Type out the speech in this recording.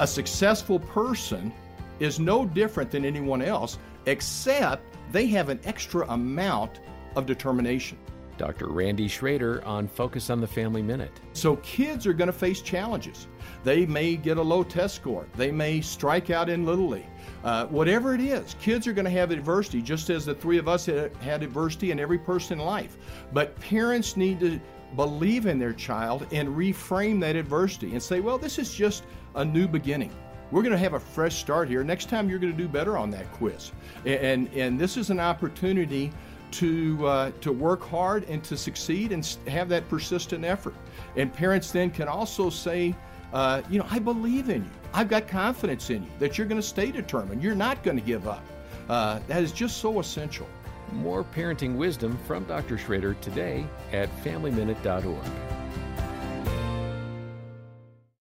A successful person is no different than anyone else, except they have an extra amount of determination. Dr. Randy Schrader on Focus on the Family Minute. So, kids are going to face challenges. They may get a low test score, they may strike out in Little League. Uh, whatever it is, kids are going to have adversity, just as the three of us had, had adversity in every person in life. But parents need to believe in their child and reframe that adversity and say, well, this is just a new beginning. We're going to have a fresh start here. Next time, you're going to do better on that quiz. And, and this is an opportunity to, uh, to work hard and to succeed and have that persistent effort. And parents then can also say, uh, you know, I believe in you. I've got confidence in you that you're going to stay determined. You're not going to give up. Uh, that is just so essential. More parenting wisdom from Dr. Schrader today at FamilyMinute.org.